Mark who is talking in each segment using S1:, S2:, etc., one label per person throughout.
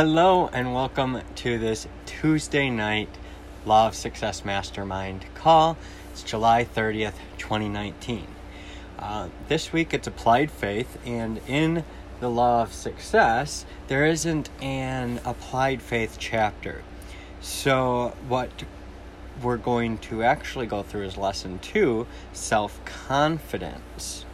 S1: Hello, and welcome to this Tuesday night Law of Success Mastermind call. It's July 30th, 2019. Uh, this week it's applied faith, and in the Law of Success, there isn't an applied faith chapter. So, what we're going to actually go through is lesson two self confidence.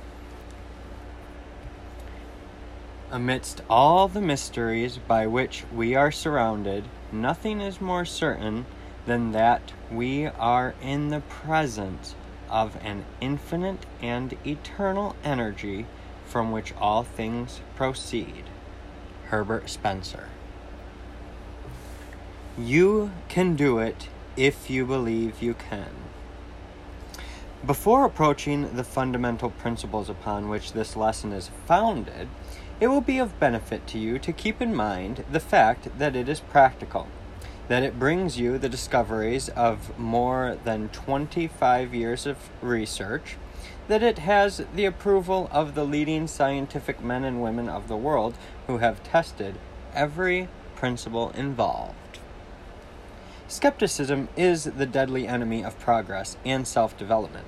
S1: Amidst all the mysteries by which we are surrounded, nothing is more certain than that we are in the presence of an infinite and eternal energy from which all things proceed. Herbert Spencer. You can do it if you believe you can. Before approaching the fundamental principles upon which this lesson is founded, it will be of benefit to you to keep in mind the fact that it is practical, that it brings you the discoveries of more than 25 years of research, that it has the approval of the leading scientific men and women of the world who have tested every principle involved. Skepticism is the deadly enemy of progress and self development.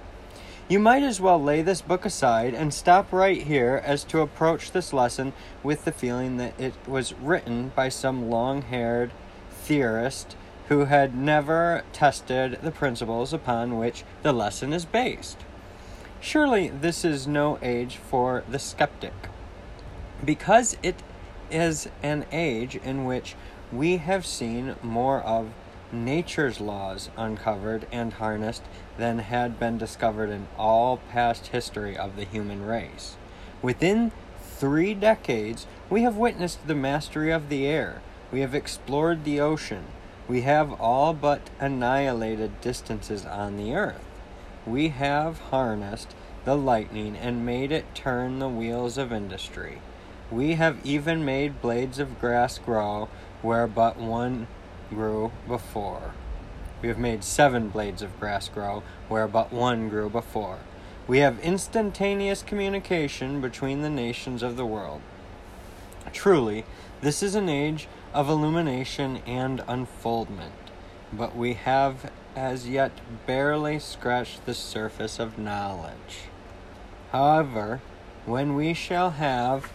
S1: You might as well lay this book aside and stop right here as to approach this lesson with the feeling that it was written by some long haired theorist who had never tested the principles upon which the lesson is based. Surely this is no age for the skeptic, because it is an age in which we have seen more of nature's laws uncovered and harnessed than had been discovered in all past history of the human race. Within three decades, we have witnessed the mastery of the air, we have explored the ocean, we have all but annihilated distances on the earth. We have harnessed the lightning and made it turn the wheels of industry. We have even made blades of grass grow where but one grew before. We have made seven blades of grass grow where but one grew before. We have instantaneous communication between the nations of the world. Truly, this is an age of illumination and unfoldment, but we have as yet barely scratched the surface of knowledge. However, when we shall have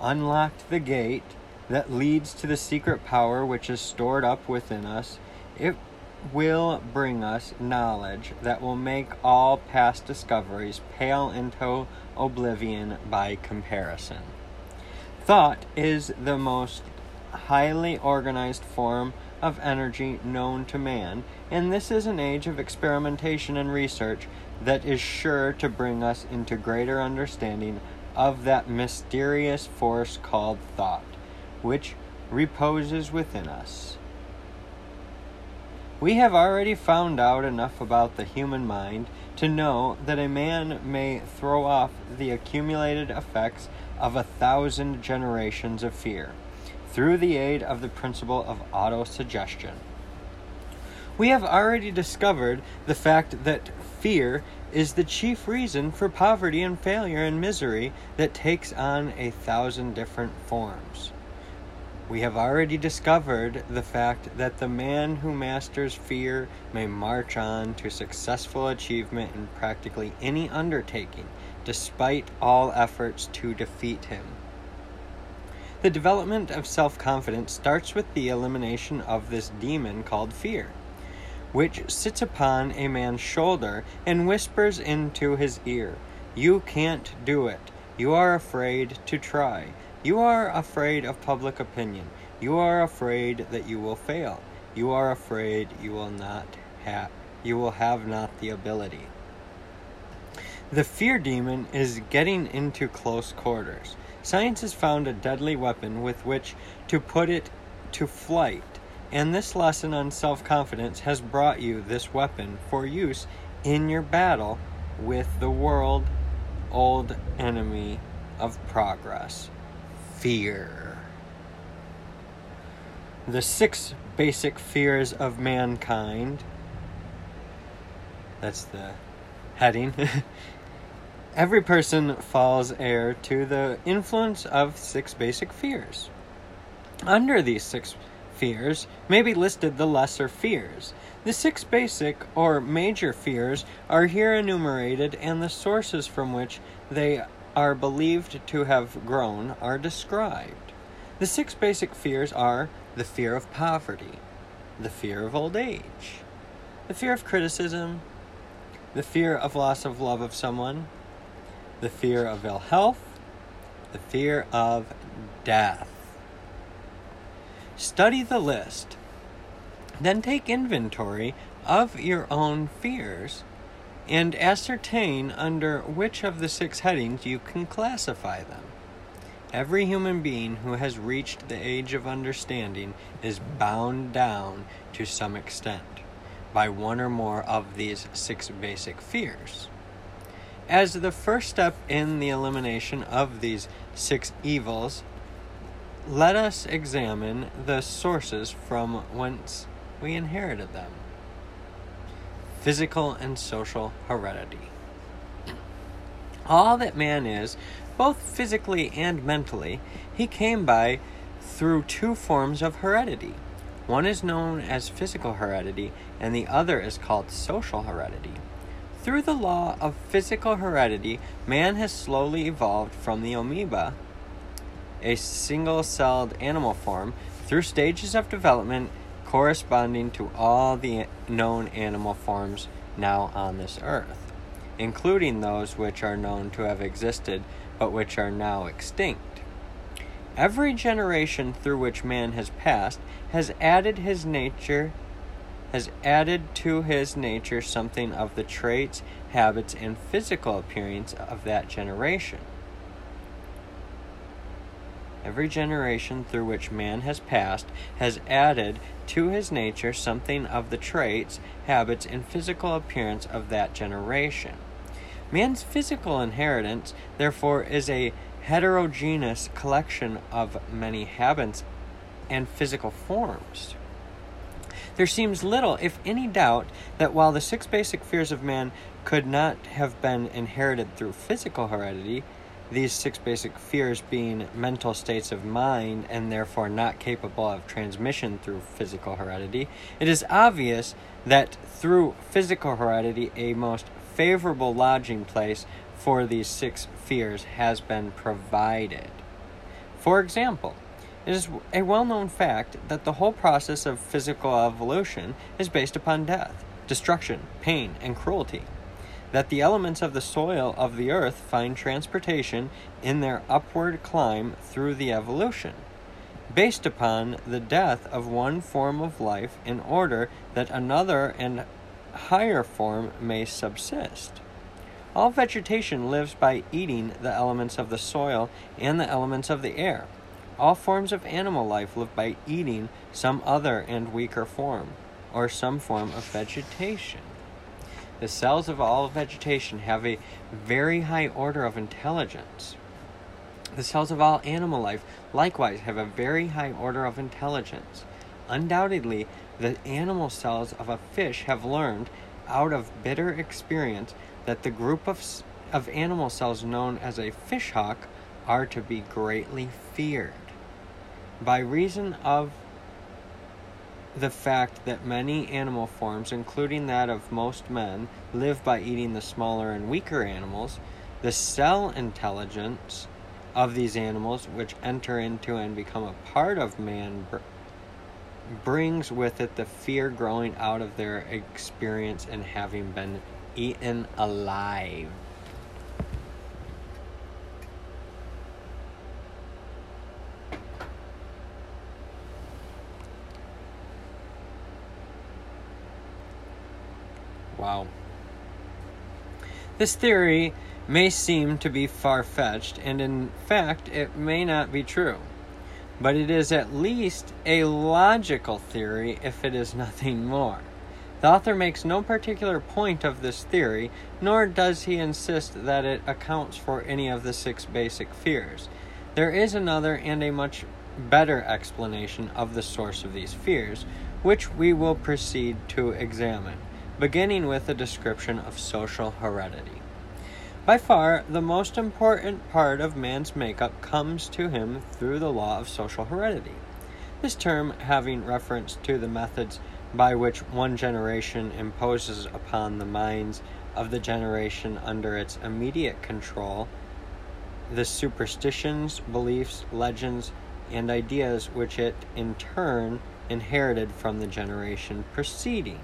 S1: unlocked the gate that leads to the secret power which is stored up within us, it will bring us knowledge that will make all past discoveries pale into oblivion by comparison. Thought is the most highly organized form of energy known to man, and this is an age of experimentation and research that is sure to bring us into greater understanding of that mysterious force called thought which reposes within us. We have already found out enough about the human mind to know that a man may throw off the accumulated effects of a thousand generations of fear through the aid of the principle of autosuggestion. We have already discovered the fact that fear is the chief reason for poverty and failure and misery that takes on a thousand different forms. We have already discovered the fact that the man who masters fear may march on to successful achievement in practically any undertaking, despite all efforts to defeat him. The development of self confidence starts with the elimination of this demon called fear, which sits upon a man's shoulder and whispers into his ear, You can't do it. You are afraid to try. You are afraid of public opinion. You are afraid that you will fail. You are afraid you will not have you will have not the ability. The fear demon is getting into close quarters. Science has found a deadly weapon with which to put it to flight, and this lesson on self confidence has brought you this weapon for use in your battle with the world old enemy of progress fear. The six basic fears of mankind. That's the heading. Every person falls heir to the influence of six basic fears. Under these six fears may be listed the lesser fears. The six basic or major fears are here enumerated, and the sources from which they are believed to have grown are described. The six basic fears are the fear of poverty, the fear of old age, the fear of criticism, the fear of loss of love of someone, the fear of ill health, the fear of death. Study the list. Then take inventory of your own fears and ascertain under which of the six headings you can classify them. Every human being who has reached the age of understanding is bound down to some extent by one or more of these six basic fears. As the first step in the elimination of these six evils, let us examine the sources from whence we inherited them physical and social heredity. All that man is, both physically and mentally, he came by through two forms of heredity. One is known as physical heredity, and the other is called social heredity. Through the law of physical heredity, man has slowly evolved from the amoeba, a single celled animal form, through stages of development corresponding to all the known animal forms now on this earth, including those which are known to have existed but which are now extinct. Every generation through which man has passed has added his nature has added to his nature something of the traits, habits, and physical appearance of that generation. Every generation through which man has passed has added to his nature something of the traits, habits, and physical appearance of that generation. Man's physical inheritance, therefore, is a heterogeneous collection of many habits and physical forms. There seems little, if any, doubt that while the six basic fears of man could not have been inherited through physical heredity, these six basic fears being mental states of mind and therefore not capable of transmission through physical heredity, it is obvious that through physical heredity, a most favorable lodging place for these six fears has been provided. For example, it is a well known fact that the whole process of physical evolution is based upon death, destruction, pain, and cruelty that the elements of the soil of the earth find transportation in their upward climb through the evolution, based upon the death of one form of life in order that another and higher form may subsist. All vegetation lives by eating the elements of the soil and the elements of the air. All forms of animal life live by eating some other and weaker form, or some form of vegetation. The cells of all vegetation have a very high order of intelligence. The cells of all animal life likewise have a very high order of intelligence. Undoubtedly, the animal cells of a fish have learned out of bitter experience that the group of, of animal cells known as a fish hawk are to be greatly feared. By reason of the fact that many animal forms, including that of most men, live by eating the smaller and weaker animals, the cell intelligence of these animals, which enter into and become a part of man, br- brings with it the fear growing out of their experience in having been eaten alive. Wow. This theory may seem to be far fetched, and in fact, it may not be true. But it is at least a logical theory if it is nothing more. The author makes no particular point of this theory, nor does he insist that it accounts for any of the six basic fears. There is another and a much better explanation of the source of these fears, which we will proceed to examine beginning with a description of social heredity. By far, the most important part of man's makeup comes to him through the law of social heredity. This term, having reference to the methods by which one generation imposes upon the minds of the generation under its immediate control the superstitions, beliefs, legends, and ideas which it in turn inherited from the generation preceding.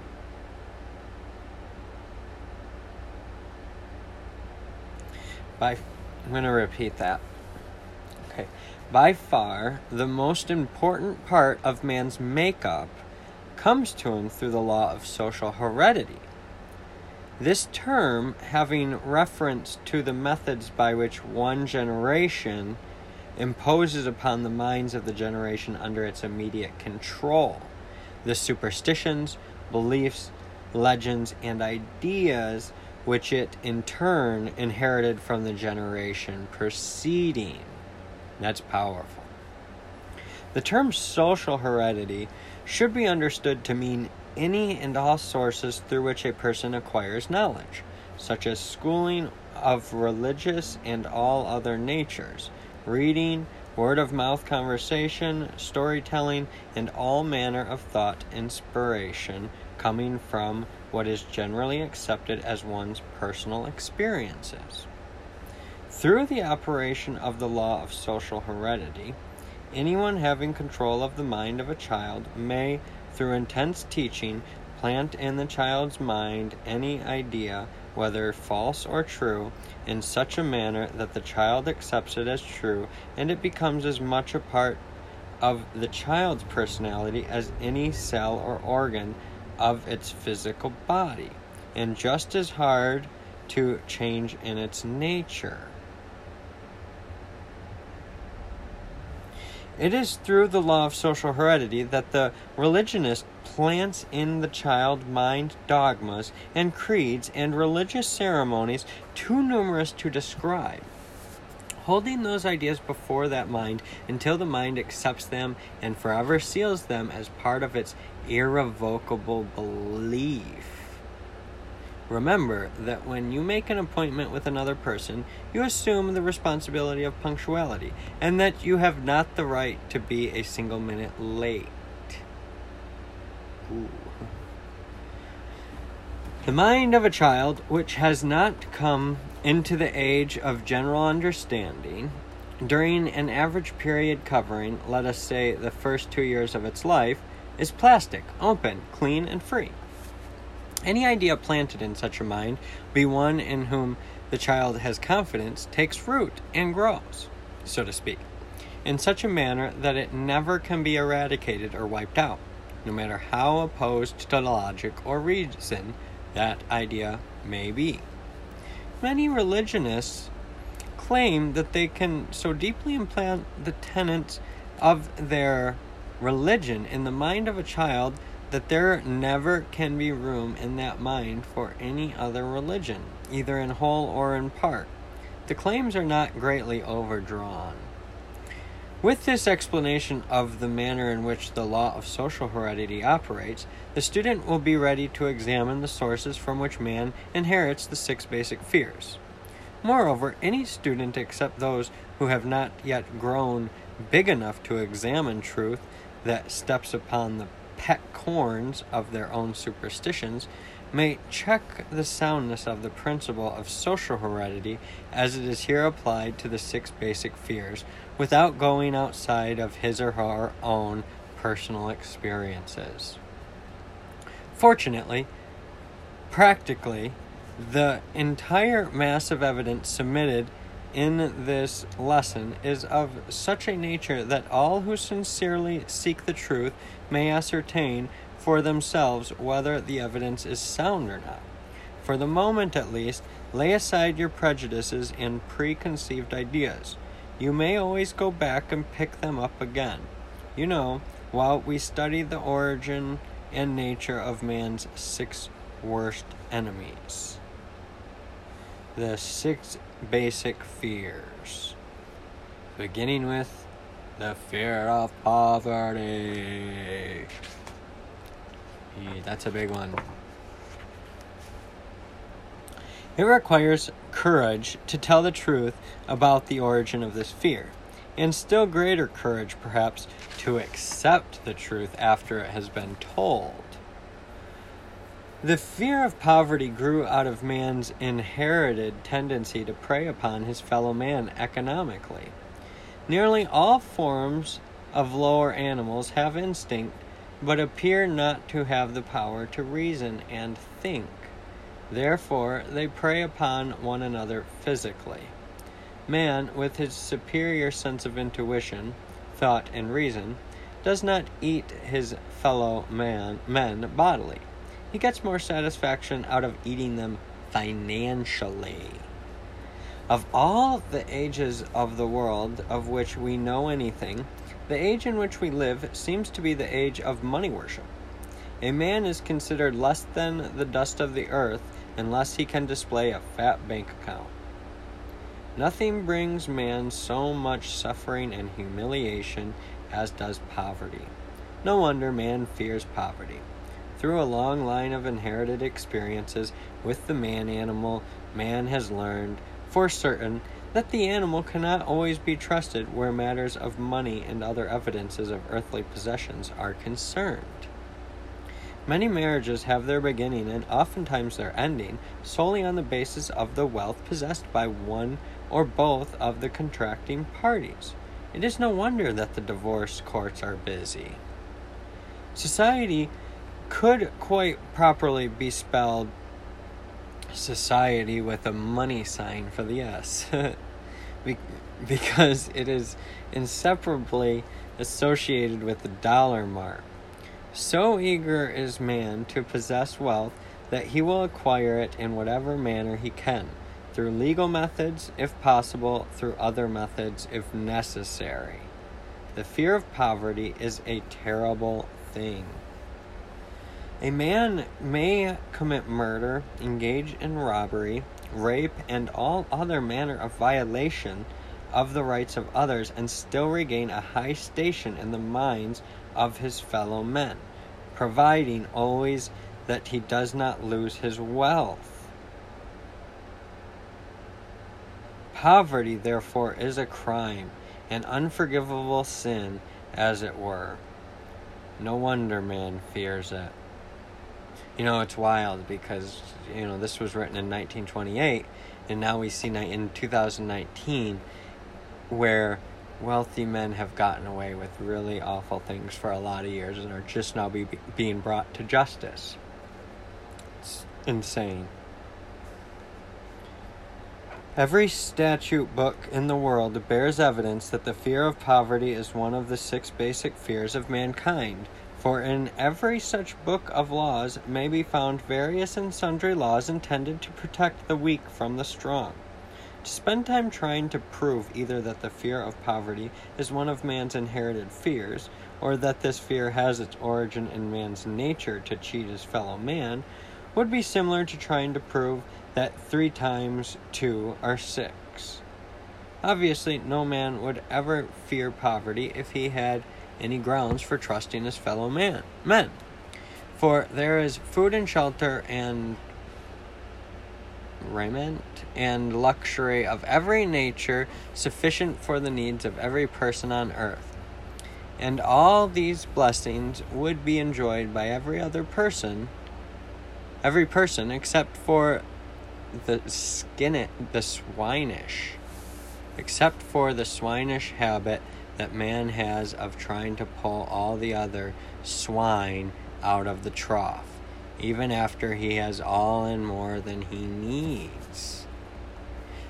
S1: By, I'm going to repeat that. Okay. By far, the most important part of man's makeup comes to him through the law of social heredity. This term, having reference to the methods by which one generation imposes upon the minds of the generation under its immediate control, the superstitions, beliefs, legends, and ideas which it in turn inherited from the generation preceding. That's powerful. The term social heredity should be understood to mean any and all sources through which a person acquires knowledge, such as schooling of religious and all other natures, reading, word of mouth conversation, storytelling, and all manner of thought inspiration coming from what is generally accepted as one's personal experiences. Through the operation of the law of social heredity, anyone having control of the mind of a child may, through intense teaching, plant in the child's mind any idea, whether false or true, in such a manner that the child accepts it as true and it becomes as much a part of the child's personality as any cell or organ of its physical body, and just as hard to change in its nature. It is through the law of social heredity that the religionist plants in the child mind dogmas and creeds and religious ceremonies too numerous to describe. Holding those ideas before that mind until the mind accepts them and forever seals them as part of its irrevocable belief. Remember that when you make an appointment with another person, you assume the responsibility of punctuality, and that you have not the right to be a single minute late. Ooh. The mind of a child which has not come into the age of general understanding, during an average period covering, let us say, the first two years of its life, is plastic, open, clean, and free. Any idea planted in such a mind, be one in whom the child has confidence, takes root and grows, so to speak, in such a manner that it never can be eradicated or wiped out, no matter how opposed to logic or reason that idea may be. Many religionists claim that they can so deeply implant the tenets of their religion in the mind of a child that there never can be room in that mind for any other religion, either in whole or in part. The claims are not greatly overdrawn. With this explanation of the manner in which the law of social heredity operates, the student will be ready to examine the sources from which man inherits the six basic fears. Moreover, any student except those who have not yet grown big enough to examine truth that steps upon the pet corns of their own superstitions may check the soundness of the principle of social heredity as it is here applied to the six basic fears without going outside of his or her own personal experiences. Fortunately, practically, the entire mass of evidence submitted in this lesson is of such a nature that all who sincerely seek the truth may ascertain for themselves whether the evidence is sound or not. For the moment, at least, lay aside your prejudices and preconceived ideas. You may always go back and pick them up again. You know, while we study the origin and nature of man's six worst enemies. The six basic fears. Beginning with the fear of poverty. Yeah, that's a big one. It requires courage to tell the truth about the origin of this fear. and still greater courage, perhaps, to accept the truth after it has been told. The fear of poverty grew out of man's inherited tendency to prey upon his fellow man economically. Nearly all forms of lower animals have instinct, but appear not to have the power to reason and think. Therefore, they prey upon one another physically. Man, with his superior sense of intuition, thought, and reason, does not eat his fellow man men bodily he gets more satisfaction out of eating them financially. Of all the ages of the world of which we know anything, the age in which we live seems to be the age of money worship. A man is considered less than the dust of the earth unless he can display a fat bank account. Nothing brings man so much suffering and humiliation as does poverty. No wonder man fears poverty. Through a long line of inherited experiences with the man animal, man has learned, for certain, that the animal cannot always be trusted where matters of money and other evidences of earthly possessions are concerned. Many marriages have their beginning and oftentimes their ending solely on the basis of the wealth possessed by one or both of the contracting parties. It is no wonder that the divorce courts are busy. Society could quite properly be spelled society with a money sign for the S. because it is inseparably associated with the dollar mark. So eager is man to possess wealth that he will acquire it in whatever manner he can, through legal methods, if possible, through other methods, if necessary. The fear of poverty is a terrible thing. A man may commit murder, engage in robbery, rape, and all other manner of violation of the rights of others and still regain a high station in the minds of his fellow men, providing always that he does not lose his wealth. Poverty, therefore, is a crime, an unforgivable sin, as it were. No wonder man fears it. You know, it's wild because, you know, this was written in 1928, and now we see in 2019 where wealthy men have gotten away with really awful things for a lot of years and are just now be, being brought to justice. It's insane. Every statute book in the world bears evidence that the fear of poverty is one of the six basic fears of mankind for in every such book of laws may be found various and sundry laws intended to protect the weak from the strong. To spend time trying to prove either that the fear of poverty is one of man's inherited fears, or that this fear has its origin in man's nature to cheat his fellow man, would be similar to trying to prove that three times two are six. Obviously, no man would ever fear poverty if he had any grounds for trusting his fellow man men. For there is food and shelter and raiment and luxury of every nature sufficient for the needs of every person on earth. And all these blessings would be enjoyed by every other person, every person except for the skin the swinish, except for the swinish habit that man has of trying to pull all the other swine out of the trough, even after he has all and more than he needs.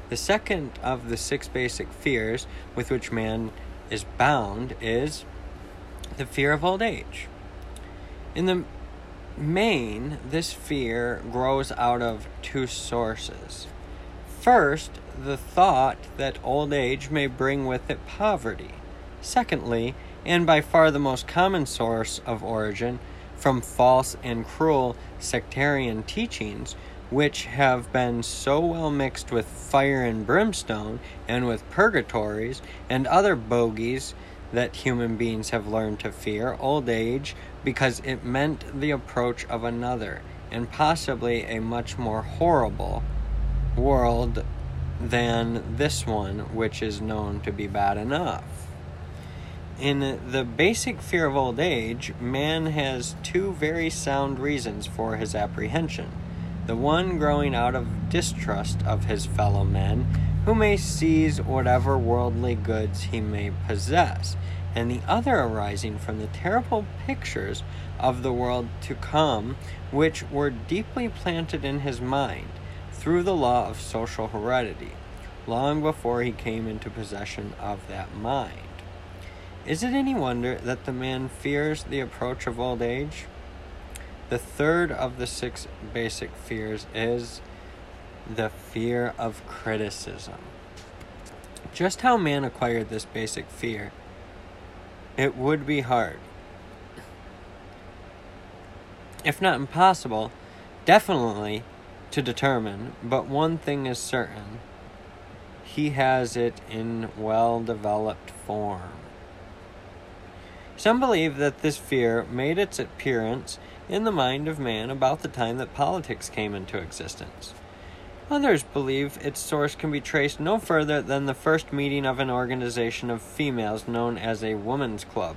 S1: The second of the six basic fears with which man is bound is the fear of old age. In the main, this fear grows out of two sources. First, the thought that old age may bring with it poverty. Secondly, and by far the most common source of origin, from false and cruel sectarian teachings, which have been so well mixed with fire and brimstone and with purgatories and other bogies that human beings have learned to fear old age because it meant the approach of another and possibly a much more horrible world than this one, which is known to be bad enough. In the basic fear of old age, man has two very sound reasons for his apprehension. The one growing out of distrust of his fellow men, who may seize whatever worldly goods he may possess, and the other arising from the terrible pictures of the world to come, which were deeply planted in his mind through the law of social heredity, long before he came into possession of that mind. Is it any wonder that the man fears the approach of old age? The third of the six basic fears is the fear of criticism. Just how man acquired this basic fear, it would be hard, if not impossible, definitely to determine, but one thing is certain he has it in well developed form. Some believe that this fear made its appearance in the mind of man about the time that politics came into existence. Others believe its source can be traced no further than the first meeting of an organization of females known as a woman's club.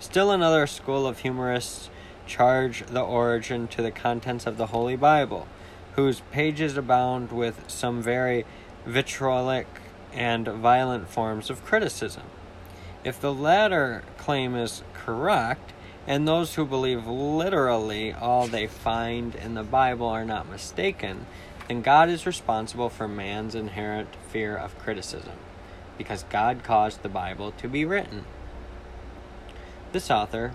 S1: Still another school of humorists charge the origin to the contents of the Holy Bible, whose pages abound with some very vitriolic and violent forms of criticism. If the latter claim is correct, and those who believe literally all they find in the Bible are not mistaken, then God is responsible for man's inherent fear of criticism, because God caused the Bible to be written. This author,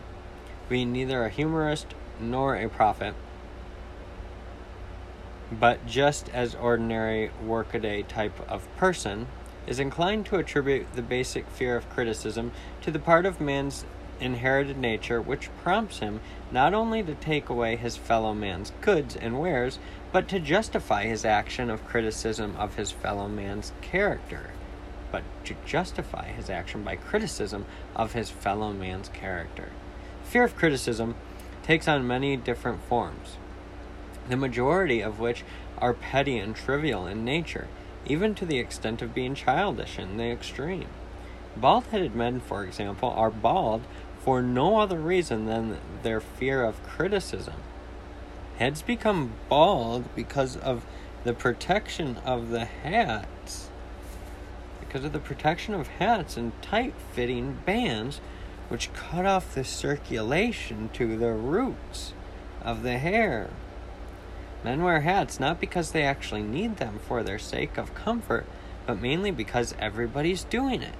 S1: being neither a humorist nor a prophet, but just as ordinary workaday type of person, is inclined to attribute the basic fear of criticism to the part of man's inherited nature which prompts him not only to take away his fellow man's goods and wares, but to justify his action of criticism of his fellow man's character. But to justify his action by criticism of his fellow man's character. Fear of criticism takes on many different forms the majority of which are petty and trivial in nature, even to the extent of being childish in the extreme. Bald headed men, for example, are bald for no other reason than their fear of criticism. Heads become bald because of the protection of the hats. Because of the protection of hats and tight fitting bands which cut off the circulation to the roots of the hair. Men wear hats not because they actually need them for their sake of comfort, but mainly because everybody's doing it.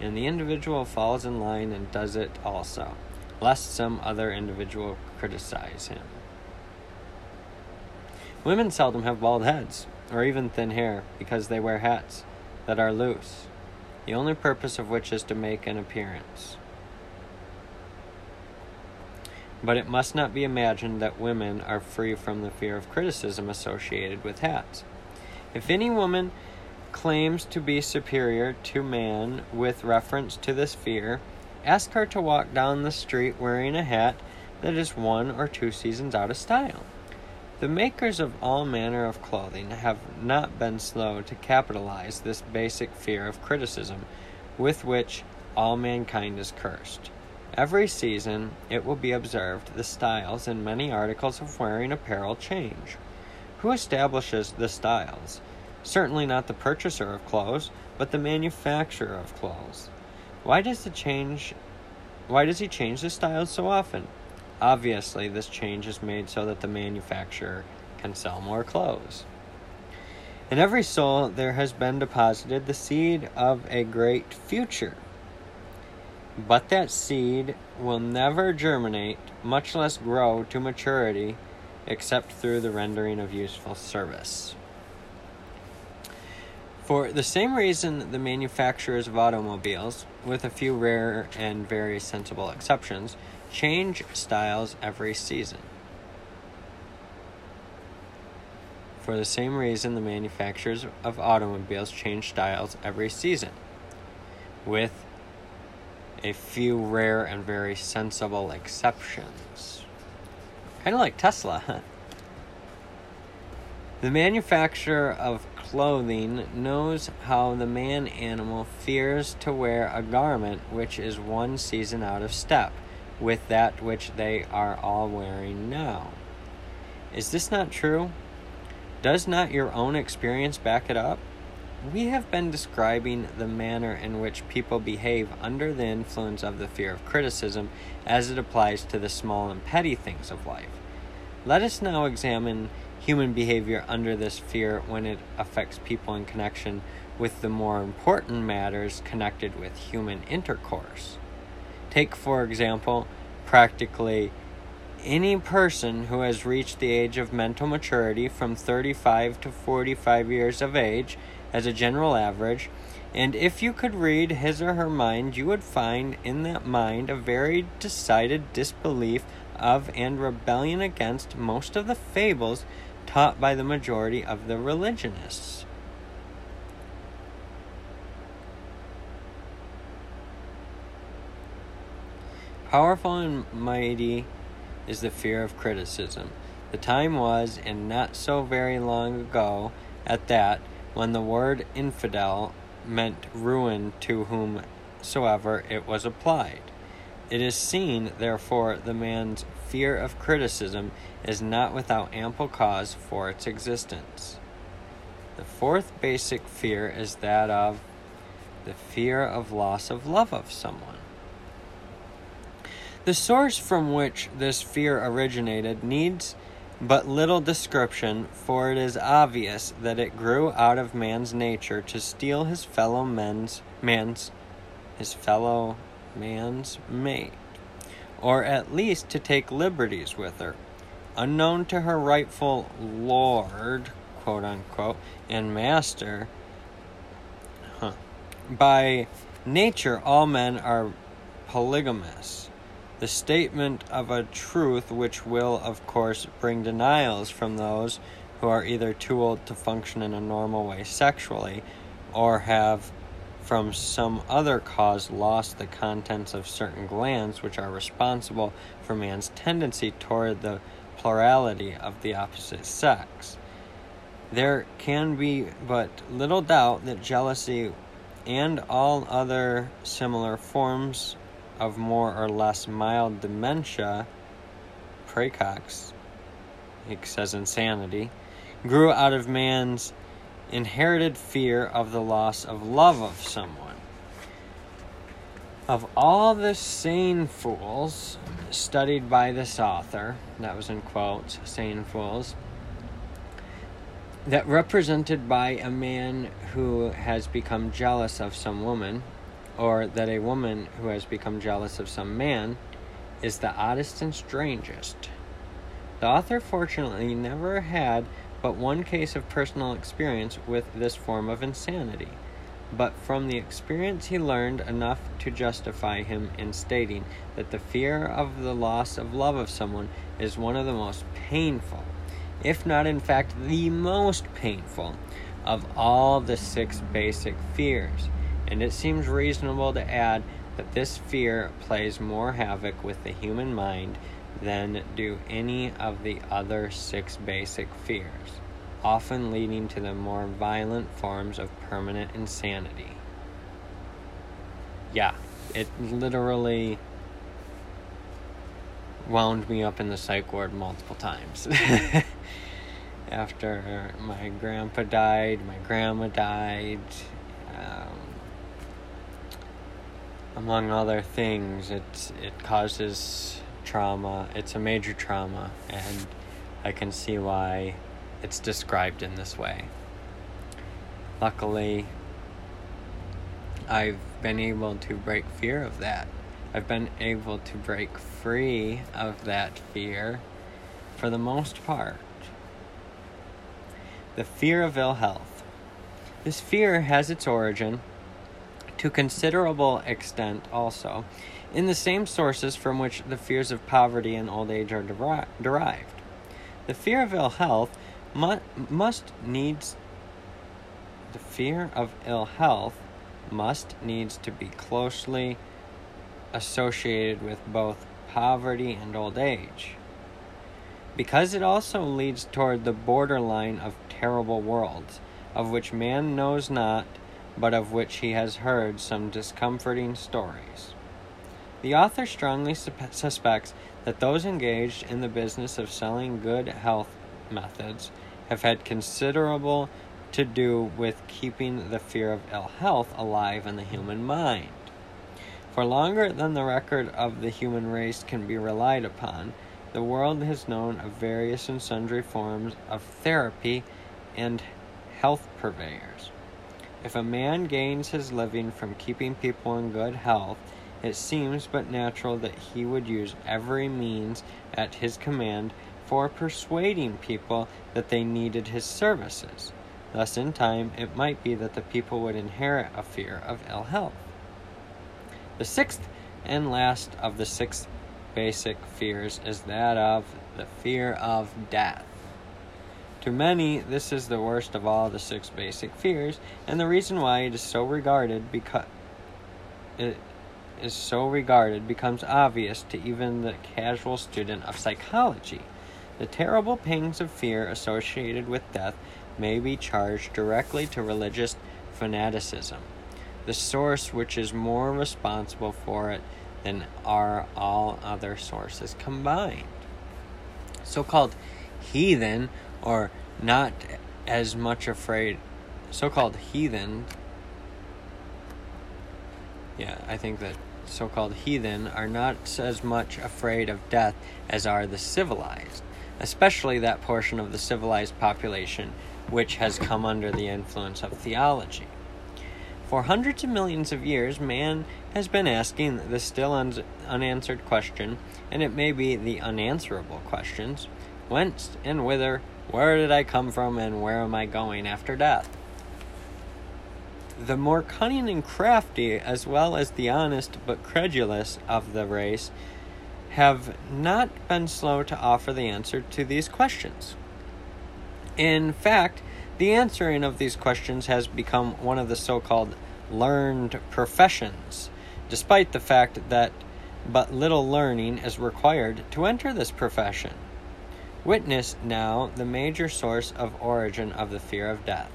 S1: And the individual falls in line and does it also, lest some other individual criticize him. Women seldom have bald heads, or even thin hair, because they wear hats that are loose, the only purpose of which is to make an appearance. But it must not be imagined that women are free from the fear of criticism associated with hats. If any woman claims to be superior to man with reference to this fear, ask her to walk down the street wearing a hat that is one or two seasons out of style. The makers of all manner of clothing have not been slow to capitalize this basic fear of criticism with which all mankind is cursed. Every season, it will be observed, the styles in many articles of wearing apparel change. Who establishes the styles? Certainly not the purchaser of clothes, but the manufacturer of clothes. Why does the change why does he change the styles so often? Obviously, this change is made so that the manufacturer can sell more clothes. In every soul there has been deposited the seed of a great future. But that seed will never germinate, much less grow to maturity, except through the rendering of useful service. For the same reason, the manufacturers of automobiles, with a few rare and very sensible exceptions, change styles every season. For the same reason, the manufacturers of automobiles change styles every season, with a few rare and very sensible exceptions. Kind of like Tesla? The manufacturer of clothing knows how the man animal fears to wear a garment which is one season out of step with that which they are all wearing now. Is this not true? Does not your own experience back it up? We have been describing the manner in which people behave under the influence of the fear of criticism as it applies to the small and petty things of life. Let us now examine human behavior under this fear when it affects people in connection with the more important matters connected with human intercourse. Take, for example, practically any person who has reached the age of mental maturity from 35 to 45 years of age as a general average, and if you could read his or her mind, you would find in that mind a very decided disbelief of and rebellion against most of the fables taught by the majority of the religionists. Powerful and mighty is the fear of criticism. The time was, and not so very long ago at that, when the word infidel meant ruin to whomsoever it was applied. It is seen, therefore, the man's fear of criticism is not without ample cause for its existence. The fourth basic fear is that of the fear of loss of love of someone. The source from which this fear originated needs but little description, for it is obvious that it grew out of man's nature to steal his fellow men's man's his fellow man's mate, or at least to take liberties with her, unknown to her rightful lord, quote unquote, and master. Huh. By nature, all men are polygamous. The statement of a truth which will, of course, bring denials from those who are either too old to function in a normal way sexually or have from some other cause lost the contents of certain glands which are responsible for man's tendency toward the plurality of the opposite sex. There can be but little doubt that jealousy and all other similar forms of more or less mild dementia, praecox, he says insanity, grew out of man's inherited fear of the loss of love of someone. Of all the sane fools studied by this author, that was in quotes, sane fools, that represented by a man who has become jealous of some woman, or that a woman who has become jealous of some man, is the oddest and strangest. The author fortunately never had but one case of personal experience with this form of insanity. But from the experience he learned enough to justify him in stating that the fear of the loss of love of someone is one of the most painful, if not in fact the most painful, of all the six basic fears. And it seems reasonable to add that this fear plays more havoc with the human mind than do any of the other six basic fears, often leading to the more violent forms of permanent insanity. Yeah, it literally wound me up in the psych ward multiple times. After my grandpa died, my grandma died, um, among other things, it it causes trauma. It's a major trauma, and I can see why it's described in this way. Luckily, I've been able to break fear of that. I've been able to break free of that fear for the most part. The fear of ill health. This fear has its origin, to considerable extent also, in the same sources from which the fears of poverty and old age are deri- derived. The fear of ill health mu- must needs the fear of ill health must needs to be closely associated with both poverty and old age. Because it also leads toward the borderline of terrible worlds, of which man knows not, but of which he has heard some discomforting stories. The author strongly suspects that those engaged in the business of selling good health methods have had considerable to do with keeping the fear of ill health alive in the human mind. For longer than the record of the human race can be relied upon, the world has known of various and sundry forms of therapy and health purveyors. If a man gains his living from keeping people in good health, it seems but natural that he would use every means at his command for persuading people that they needed his services. Thus, in time, it might be that the people would inherit a fear of ill health. The sixth and last of the six basic fears is that of the fear of death. To many, this is the worst of all the six basic fears, and the reason why it is so regarded because it is so regarded becomes obvious to even the casual student of psychology. The terrible pangs of fear associated with death may be charged directly to religious fanaticism, the source which is more responsible for it than are all other sources combined. So called heathen or not as much afraid, so called heathen. Yeah, I think that so called heathen are not as much afraid of death as are the civilized, especially that portion of the civilized population which has come under the influence of theology. For hundreds of millions of years, man has been asking the still un- unanswered question, and it may be the unanswerable questions whence and whither, where did I come from, and where am I going after death? The more cunning and crafty, as well as the honest but credulous of the race, have not been slow to offer the answer to these questions. In fact, the answering of these questions has become one of the so called learned professions, despite the fact that but little learning is required to enter this profession. Witness now the major source of origin of the fear of death.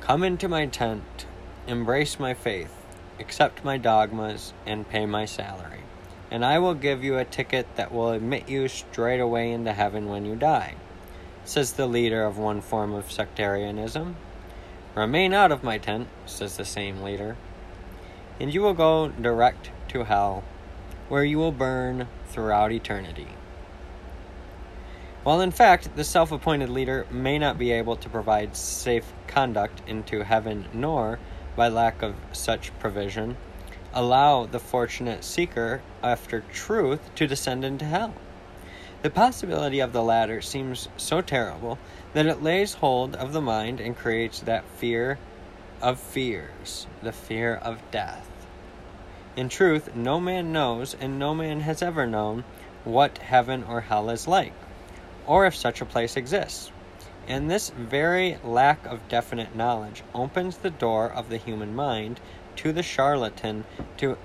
S1: Come into my tent, embrace my faith, accept my dogmas, and pay my salary, and I will give you a ticket that will admit you straight away into heaven when you die says the leader of one form of sectarianism. Remain out of my tent, says the same leader, and you will go direct to hell, where you will burn throughout eternity. While in fact, the self appointed leader may not be able to provide safe conduct into heaven, nor, by lack of such provision, allow the fortunate seeker after truth to descend into hell. The possibility of the latter seems so terrible that it lays hold of the mind and creates that fear of fears, the fear of death. In truth, no man knows, and no man has ever known, what heaven or hell is like, or if such a place exists. And this very lack of definite knowledge opens the door of the human mind to the charlatan to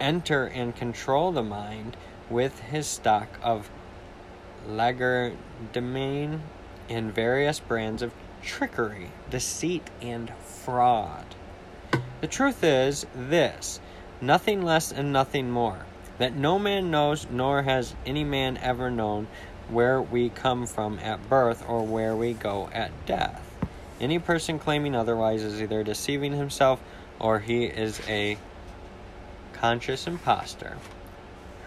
S1: enter and control the mind with his stock of legerdemain and various brands of trickery, deceit, and fraud. The truth is this nothing less and nothing more that no man knows, nor has any man ever known, where we come from at birth or where we go at death. Any person claiming otherwise is either deceiving himself or he is a conscious impostor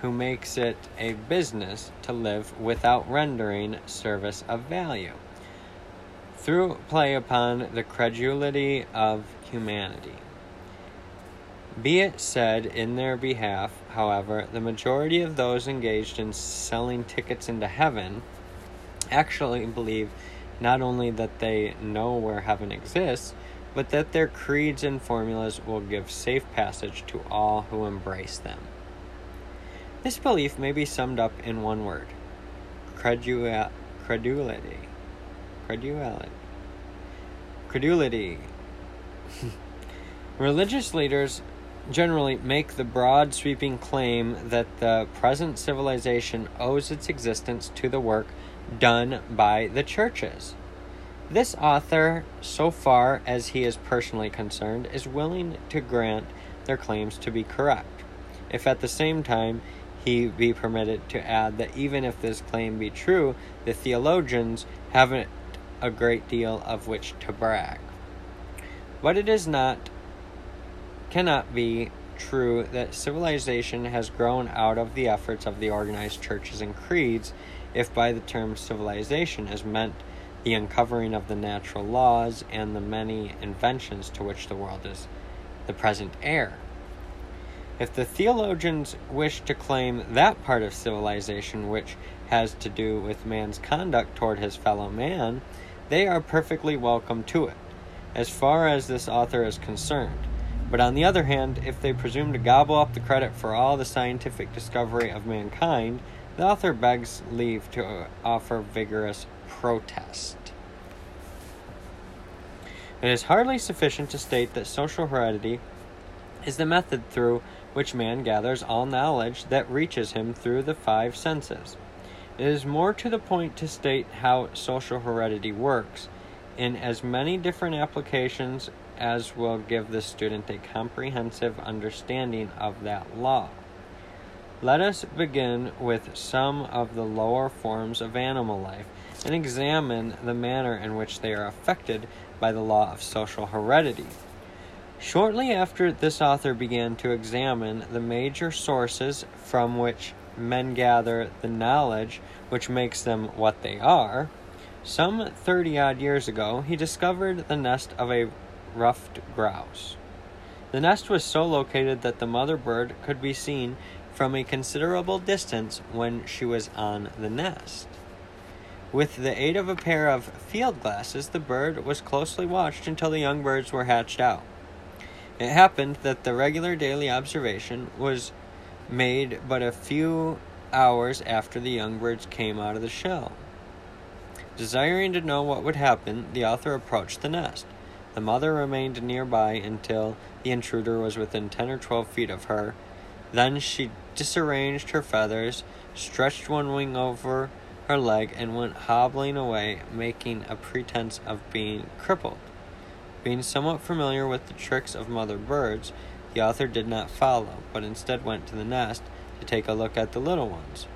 S1: who makes it a business to live without rendering service of value, through play upon the credulity of humanity. Be it said in their behalf, however, the majority of those engaged in selling tickets into heaven actually believe not only that they know where heaven exists, but that their creeds and formulas will give safe passage to all who embrace them. This belief may be summed up in one word credulity. Credulity. Credulity. Credulity. Religious leaders generally make the broad sweeping claim that the present civilization owes its existence to the work done by the churches. This author, so far as he is personally concerned, is willing to grant their claims to be correct, if at the same time he be permitted to add that even if this claim be true, the theologians haven't a great deal of which to brag. But it is not, cannot be true that civilization has grown out of the efforts of the organized churches and creeds, if by the term civilization is meant the uncovering of the natural laws and the many inventions to which the world is the present heir. If the theologians wish to claim that part of civilization which has to do with man's conduct toward his fellow man, they are perfectly welcome to it, as far as this author is concerned. But on the other hand, if they presume to gobble up the credit for all the scientific discovery of mankind, the author begs leave to uh, offer vigorous protest. It is hardly sufficient to state that social heredity is the method through which man gathers all knowledge that reaches him through the five senses. It is more to the point to state how social heredity works in as many different applications as will give the student a comprehensive understanding of that law. Let us begin with some of the lower forms of animal life and examine the manner in which they are affected by the law of social heredity. Shortly after this author began to examine the major sources from which men gather the knowledge which makes them what they are, some 30 odd years ago he discovered the nest of a ruffed grouse. The nest was so located that the mother bird could be seen from a considerable distance when she was on the nest. With the aid of a pair of field glasses, the bird was closely watched until the young birds were hatched out. It happened that the regular daily observation was made but a few hours after the young birds came out of the shell. Desiring to know what would happen, the author approached the nest. The mother remained nearby until the intruder was within ten or twelve feet of her. Then she disarranged her feathers, stretched one wing over her leg and went hobbling away, making a pretense of being crippled. Being somewhat familiar with the tricks of mother birds, the author did not follow, but instead went to the nest to take a look at the little ones.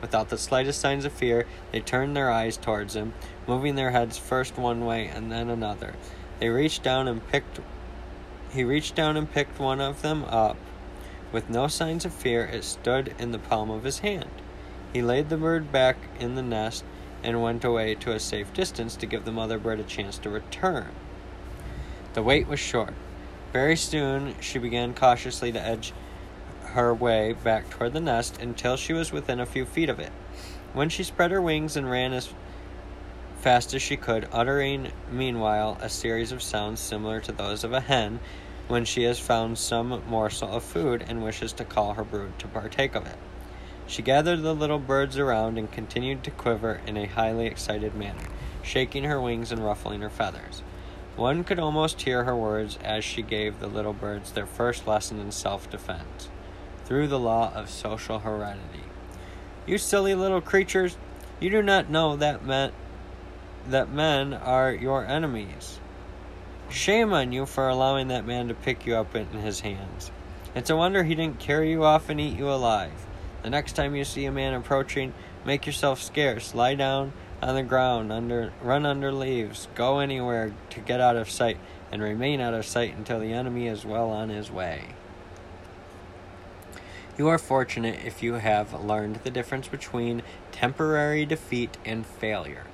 S1: Without the slightest signs of fear, they turned their eyes towards him, moving their heads first one way and then another. They reached down and picked he reached down and picked one of them up. With no signs of fear, it stood in the palm of his hand. He laid the bird back in the nest and went away to a safe distance to give the mother bird a chance to return. The wait was short. Very soon she began cautiously to edge her way back toward the nest until she was within a few feet of it. When she spread her wings and ran as fast as she could, uttering meanwhile a series of sounds similar to those of a hen when she has found some morsel of food and wishes to call her brood to partake of it. She gathered the little birds around and continued to quiver in a highly excited manner, shaking her wings and ruffling her feathers. One could almost hear her words as she gave the little birds their first lesson in self defense through the law of social heredity. You silly little creatures, you do not know that men, that men are your enemies. Shame on you for allowing that man to pick you up in his hands. It's a wonder he didn't carry you off and eat you alive. The next time you see a man approaching, make yourself scarce. Lie down on the ground, under run under leaves, go anywhere to get out of sight, and remain out of sight until the enemy is well on his way. You are fortunate if you have learned the difference between temporary defeat and failure.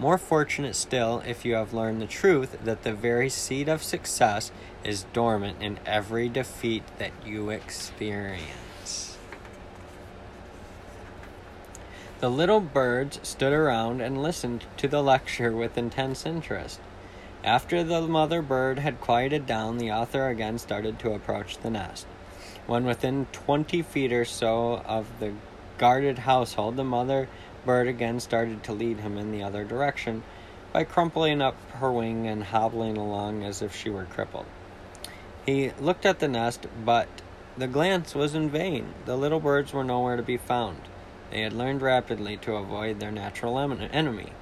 S1: More fortunate still if you have learned the truth that the very seed of success is dormant in every defeat that you experience. The little birds stood around and listened to the lecture with intense interest. After the mother bird had quieted down, the author again started to approach the nest. When within twenty feet or so of the guarded household, the mother bird again started to lead him in the other direction by crumpling up her wing and hobbling along as if she were crippled. He looked at the nest, but the glance was in vain. The little birds were nowhere to be found. They had learned rapidly to avoid their natural enemy.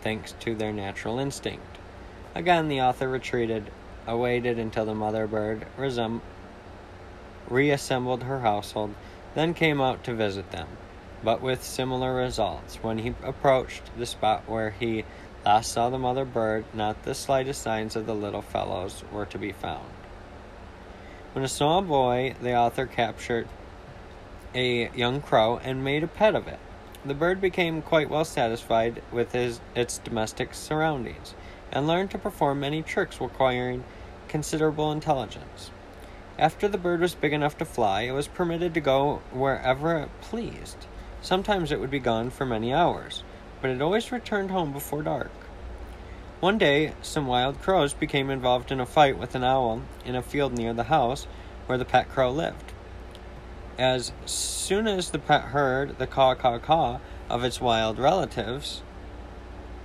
S1: thanks to their natural instinct. Again, the author retreated, awaited until the mother bird resem- reassembled her household, then came out to visit them, but with similar results. When he approached the spot where he last saw the mother bird, not the slightest signs of the little fellows were to be found. When a small boy, the author captured a young crow and made a pet of it. The bird became quite well satisfied with his, its domestic surroundings and learned to perform many tricks requiring considerable intelligence. After the bird was big enough to fly, it was permitted to go wherever it pleased. Sometimes it would be gone for many hours, but it always returned home before dark. One day, some wild crows became involved in a fight with an owl in a field near the house where the pet crow lived. As soon as the pet heard the caw caw caw of its wild relatives,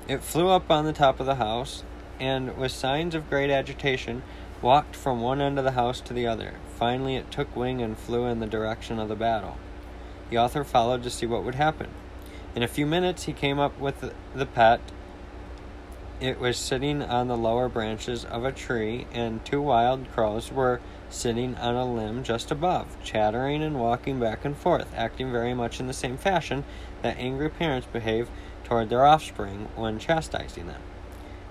S1: it flew up on the top of the house and, with signs of great agitation, walked from one end of the house to the other. Finally, it took wing and flew in the direction of the battle. The author followed to see what would happen. In a few minutes, he came up with the pet it was sitting on the lower branches of a tree, and two wild crows were sitting on a limb just above, chattering and walking back and forth, acting very much in the same fashion that angry parents behave toward their offspring when chastising them.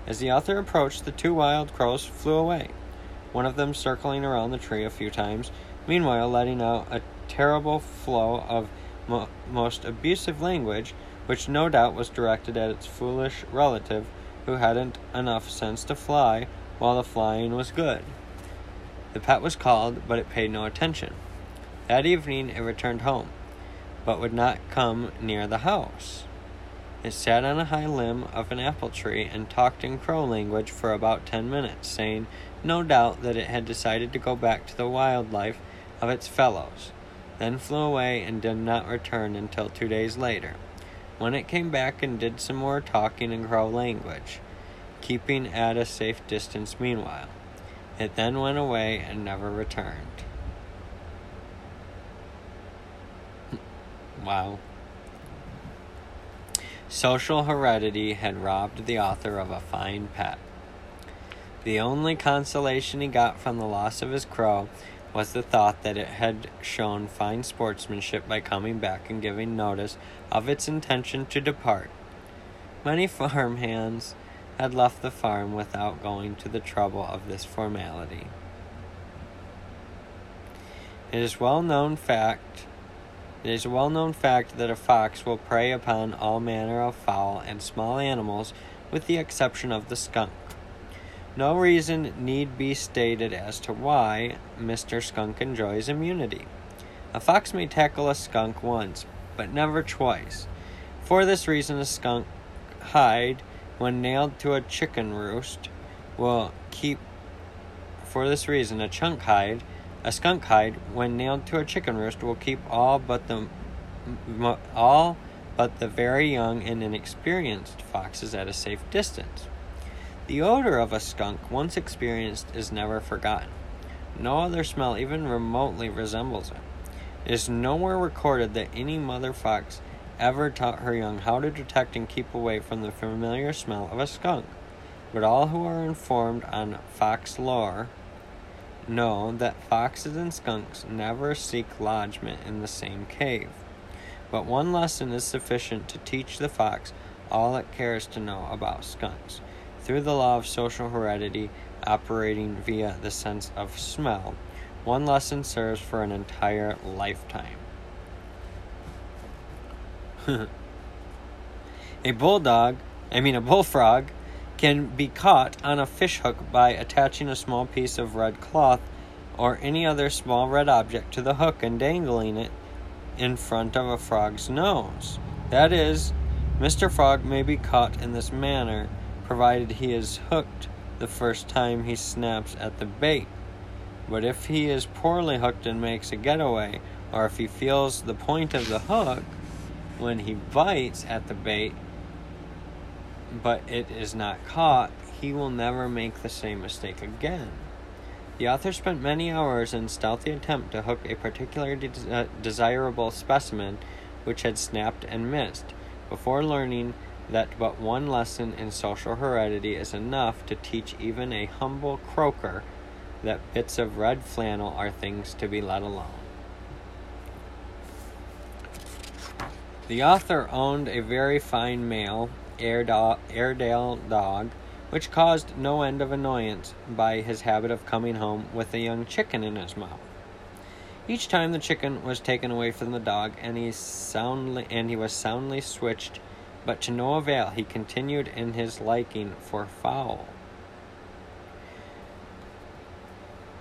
S1: As the author approached, the two wild crows flew away, one of them circling around the tree a few times, meanwhile letting out a terrible flow of mo- most abusive language, which no doubt was directed at its foolish relative who hadn't enough sense to fly while the flying was good. The pet was called, but it paid no attention. That evening it returned home, but would not come near the house. It sat on a high limb of an apple tree and talked in crow language for about ten minutes, saying, no doubt, that it had decided to go back to the wild life of its fellows, then flew away and did not return until two days later when it came back and did some more talking in crow language, keeping at a safe distance meanwhile. It then went away and never returned. wow. Social heredity had robbed the author of a fine pet. The only consolation he got from the loss of his crow was the thought that it had shown fine sportsmanship by coming back and giving notice of its intention to depart. Many farm hands had left the farm without going to the trouble of this formality. It is well known fact it is a well known fact that a fox will prey upon all manner of fowl and small animals with the exception of the skunk. No reason need be stated as to why Mr. Skunk enjoys immunity. A fox may tackle a skunk once, but never twice. For this reason, a skunk hide, when nailed to a chicken roost, will keep. For this reason, a chunk hide, a skunk hide, when nailed to a chicken roost, will keep all but the all but the very young and inexperienced foxes at a safe distance. The odor of a skunk, once experienced, is never forgotten. No other smell even remotely resembles it. It is nowhere recorded that any mother fox ever taught her young how to detect and keep away from the familiar smell of a skunk. But all who are informed on fox lore know that foxes and skunks never seek lodgment in the same cave. But one lesson is sufficient to teach the fox all it cares to know about skunks through the law of social heredity operating via the sense of smell, one lesson serves for an entire lifetime. a bulldog, I mean a bullfrog, can be caught on a fishhook by attaching a small piece of red cloth or any other small red object to the hook and dangling it in front of a frog's nose. That is, Mr. Frog may be caught in this manner provided he is hooked the first time he snaps at the bait. But if he is poorly hooked and makes a getaway, or if he feels the point of the hook when he bites at the bait, but it is not caught, he will never make the same mistake again. The author spent many hours in stealthy attempt to hook a particularly de- uh, desirable specimen which had snapped and missed, before learning that but one lesson in social heredity is enough to teach even a humble croaker that bits of red flannel are things to be let alone. The author owned a very fine male Airedale dog, which caused no end of annoyance by his habit of coming home with a young chicken in his mouth. Each time the chicken was taken away from the dog, and he soundly and he was soundly switched, but to no avail. He continued in his liking for fowl.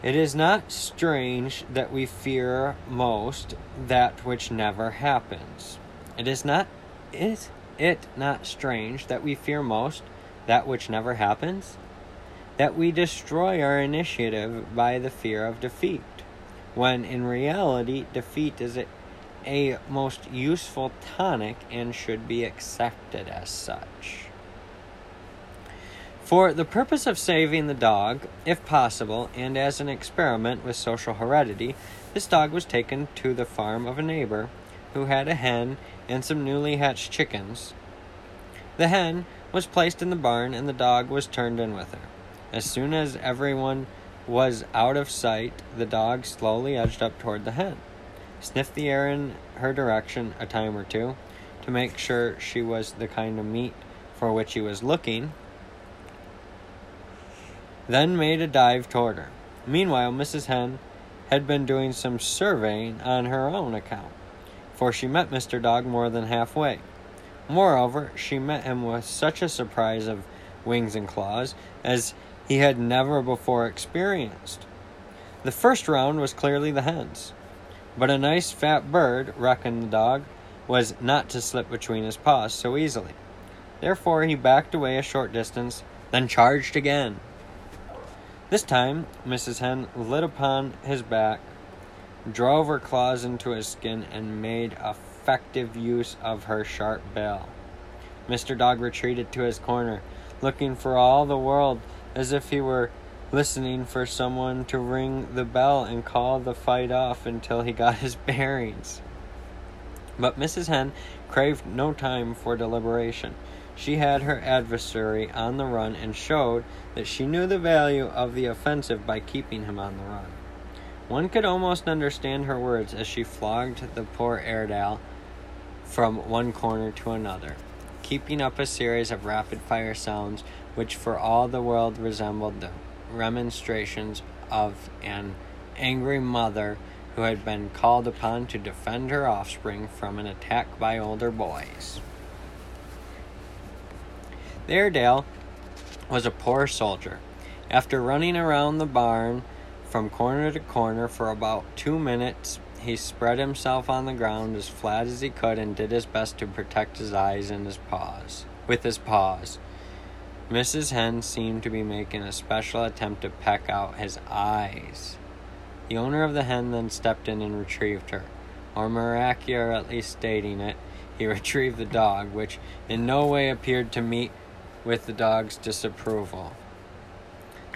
S1: It is not strange that we fear most that which never happens. It is not is it not strange that we fear most that which never happens? That we destroy our initiative by the fear of defeat when in reality, defeat is a, most useful tonic and should be accepted as such. For the purpose of saving the dog, if possible, and as an experiment with social heredity, this dog was taken to the farm of a neighbor who had a hen and some newly hatched chickens. The hen was placed in the barn and the dog was turned in with her. As soon as everyone was out of sight, the dog slowly edged up toward the hen, sniffed the air in her direction a time or two to make sure she was the kind of meat for which he was looking, then made a dive toward her. Meanwhile, Mrs. Hen had been doing some surveying on her own account, for she met Mr. Dog more than halfway. Moreover, she met him with such a surprise of wings and claws as he had never before experienced. The first round was clearly the hens, but a nice fat bird, reckoned the dog, was not to slip between his paws so easily. Therefore, he backed away a short distance, then charged again. This time, Mrs. Hen lit upon his back, drove her claws into his skin, and made effective use of her sharp bill. Mr. Dog retreated to his corner, looking for all the world as if he were listening for someone to ring the bell and call the fight off until he got his bearings. But Mrs. Hen craved no time for deliberation. She had her adversary on the run and showed that she knew the value of the offensive by keeping him on the run. One could almost understand her words as she flogged the poor Airedale from one corner to another, keeping up a series of rapid fire sounds which for all the world resembled the remonstrations of an angry mother who had been called upon to defend her offspring from an attack by older boys. Airedale was a poor soldier. After running around the barn from corner to corner for about two minutes, he spread himself on the ground as flat as he could and did his best to protect his eyes and his paws with his paws. Mrs. Hen seemed to be making a special attempt to peck out his eyes. The owner of the hen then stepped in and retrieved her, or more accurately stating it, he retrieved the dog, which in no way appeared to meet with the dog's disapproval.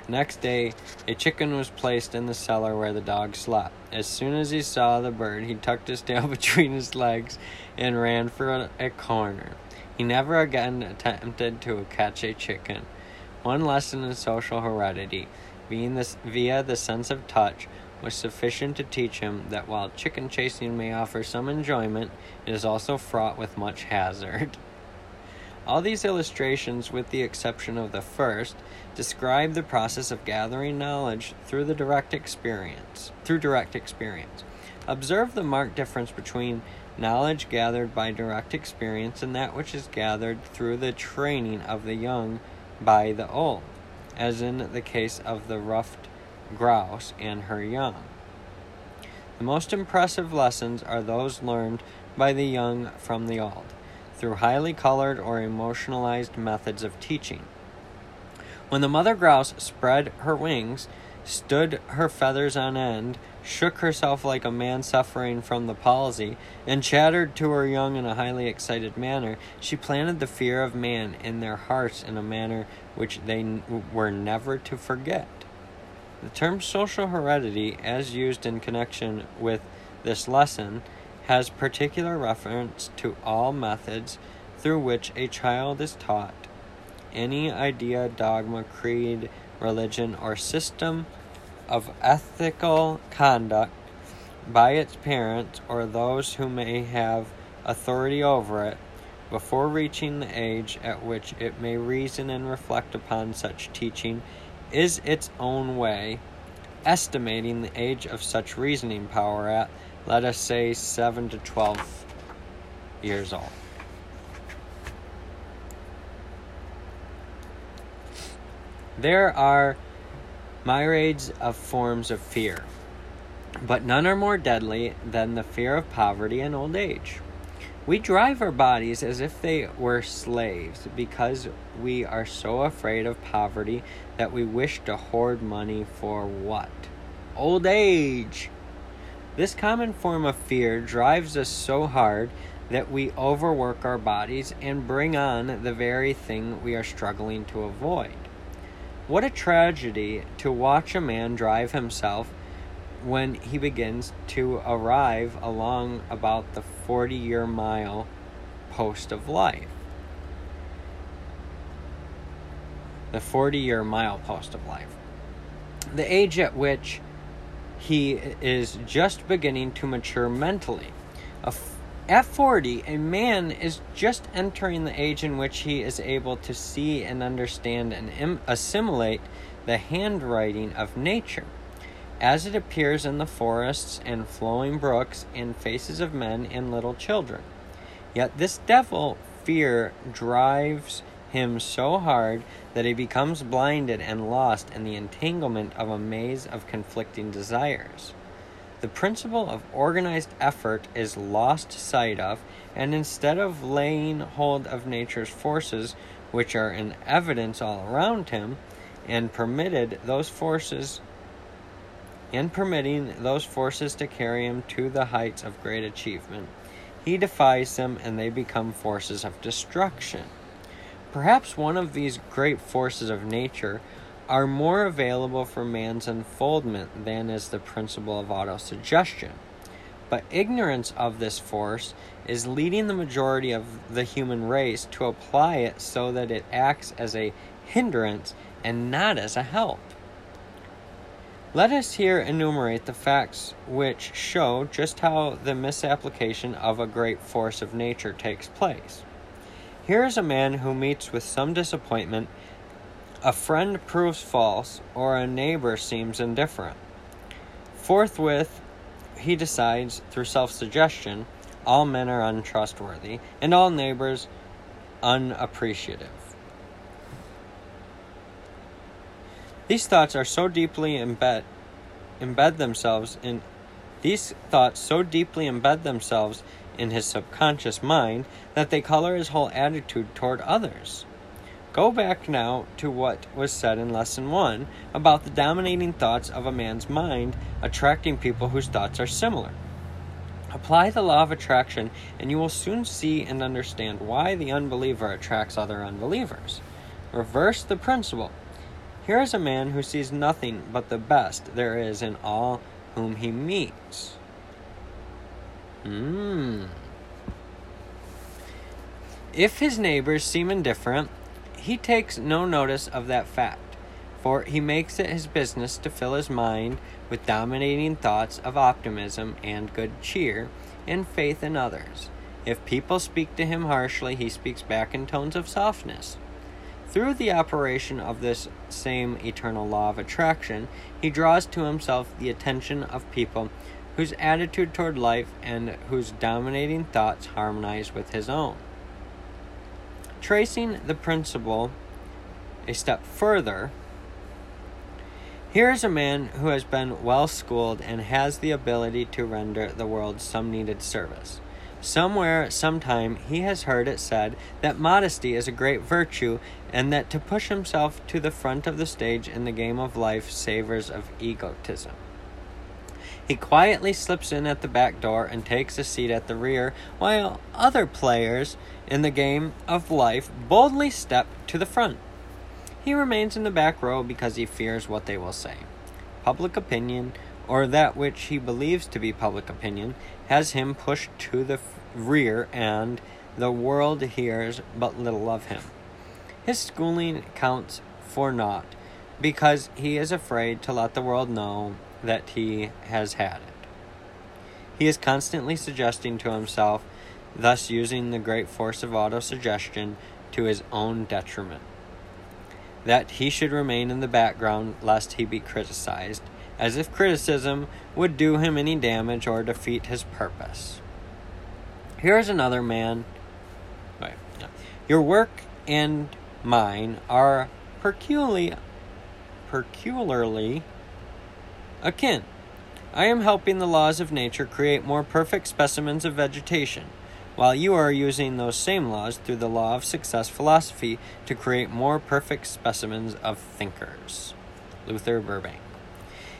S1: Next day, a chicken was placed in the cellar where the dog slept. As soon as he saw the bird, he tucked his tail between his legs and ran for a, a corner. He never again attempted to catch a chicken. One lesson in social heredity, being this via the sense of touch, was sufficient to teach him that while chicken chasing may offer some enjoyment, it is also fraught with much hazard. All these illustrations, with the exception of the first, describe the process of gathering knowledge through the direct experience. Through direct experience. Observe the marked difference between knowledge gathered by direct experience and that which is gathered through the training of the young by the old, as in the case of the ruffed grouse and her young. The most impressive lessons are those learned by the young from the old, through highly colored or emotionalized methods of teaching. When the mother grouse spread her wings, stood her feathers on end, shook herself like a man suffering from the palsy, and chattered to her young in a highly excited manner, she planted the fear of man in their hearts in a manner which they n- were never to forget. The term social heredity, as used in connection with this lesson, has particular reference to all methods through which a child is taught any idea, dogma, creed, religion, or system of ethical conduct by its parents or those who may have authority over it before reaching the age at which it may reason and reflect upon such teaching is its own way, estimating the age of such reasoning power at, let us say, 7 to 12 years old. There are myriads of forms of fear, but none are more deadly than the fear of poverty and old age. We drive our bodies as if they were slaves because we are so afraid of poverty that we wish to hoard money for what? Old age! This common form of fear drives us so hard that we overwork our bodies and bring on the very thing we are struggling to avoid. What a tragedy to watch a man drive himself when he begins to arrive along about the 40 year mile post of life. The 40 year mile post of life. The age at which he is just beginning to mature mentally. At 40, a man is just entering the age in which he is able to see and understand and Im- assimilate the handwriting of nature as it appears in the forests and flowing brooks and faces of men and little children. Yet this devil fear drives him so hard that he becomes blinded and lost in the entanglement of a maze of conflicting desires. The principle of organized effort is lost sight of, and instead of laying hold of nature's forces, which are in evidence all around him, and permitted those forces and permitting those forces to carry him to the heights of great achievement, he defies them and they become forces of destruction. Perhaps one of these great forces of nature are more available for man's unfoldment than is the principle of autosuggestion. But ignorance of this force is leading the majority of the human race to apply it so that it acts as a hindrance and not as a help. Let us here enumerate the facts which show just how the misapplication of a great force of nature takes place. Here is a man who meets with some disappointment, a friend proves false, or a neighbor seems indifferent. Forthwith, he decides, through self suggestion, all men are untrustworthy, and all neighbors unappreciative. These thoughts are so deeply embed embed themselves in these thoughts so deeply embed themselves in his subconscious mind that they color his whole attitude toward others. Go back now to what was said in lesson 1 about the dominating thoughts of a man's mind attracting people whose thoughts are similar. Apply the law of attraction, and you will soon see and understand why the unbeliever attracts other unbelievers. Reverse the principle. Here is a man who sees nothing but the best there is in all whom he meets. Hmm. If his neighbors seem indifferent, he takes no notice of that fact, for he makes it his business to fill his mind with dominating thoughts of optimism and good cheer and faith in others. If people speak to him harshly, he speaks back in tones of softness. Through the operation of this same eternal law of attraction, he draws to himself the attention of people whose attitude toward life and whose dominating thoughts harmonize with his own. Tracing the principle a step further, here is a man who has been well schooled and has the ability to render the world some needed service. Somewhere, sometime, he has heard it said that modesty is a great virtue and that to push himself to the front of the stage in the game of life savors of egotism. He quietly slips in at the back door and takes a seat at the rear, while other players in the game of life boldly step to the front. He remains in the back row because he fears what they will say. Public opinion, or that which he believes to be public opinion, has him pushed to the rear, and the world hears but little of him. His schooling counts for naught because he is afraid to let the world know that he has had it. He is constantly suggesting to himself, thus using the great force of autosuggestion to his own detriment. That he should remain in the background lest he be criticized, as if criticism would do him any damage or defeat his purpose. Here is another man. Wait, yeah. Your work and mine are peculiarly, peculiarly akin. I am helping the laws of nature create more perfect specimens of vegetation, while you are using those same laws through the law of success philosophy to create more perfect specimens of thinkers. Luther Burbank.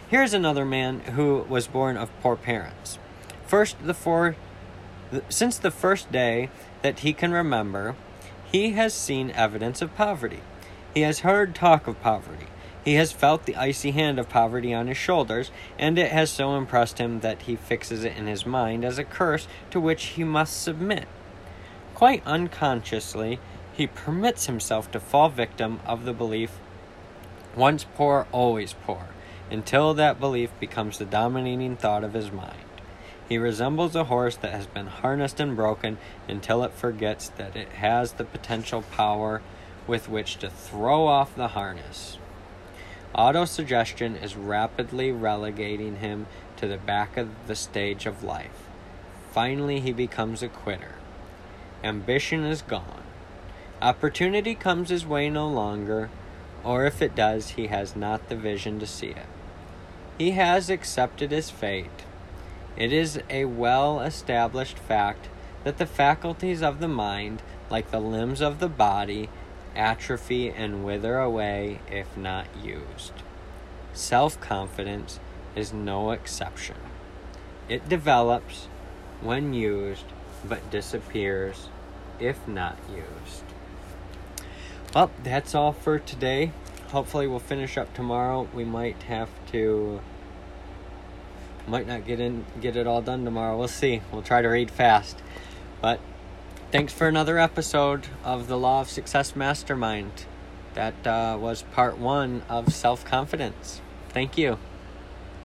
S1: Here's another man who was born of poor parents. First, the four, since the first day that he can remember, he has seen evidence of poverty. He has heard talk of poverty. He has felt the icy hand of poverty on his shoulders, and it has so impressed him that he fixes it in his mind as a curse to which he must submit. Quite unconsciously, he permits himself to fall victim of the belief once poor, always poor, until that belief becomes the dominating thought of his mind. He resembles a horse that has been harnessed and broken until it forgets that it has the potential power with which to throw off the harness. Autosuggestion is rapidly relegating him to the back of the stage of life. Finally, he becomes a quitter. Ambition is gone. Opportunity comes his way no longer, or if it does, he has not the vision to see it. He has accepted his fate it is a well established fact that the faculties of the mind, like the limbs of the body, atrophy and wither away if not used. Self confidence is no exception. It develops when used, but disappears if not used. Well, that's all for today. Hopefully, we'll finish up tomorrow. We might have to might not get in get it all done tomorrow. We'll see. We'll try to read fast. But thanks for another episode of the Law of Success Mastermind. That uh, was part one of self confidence. Thank you.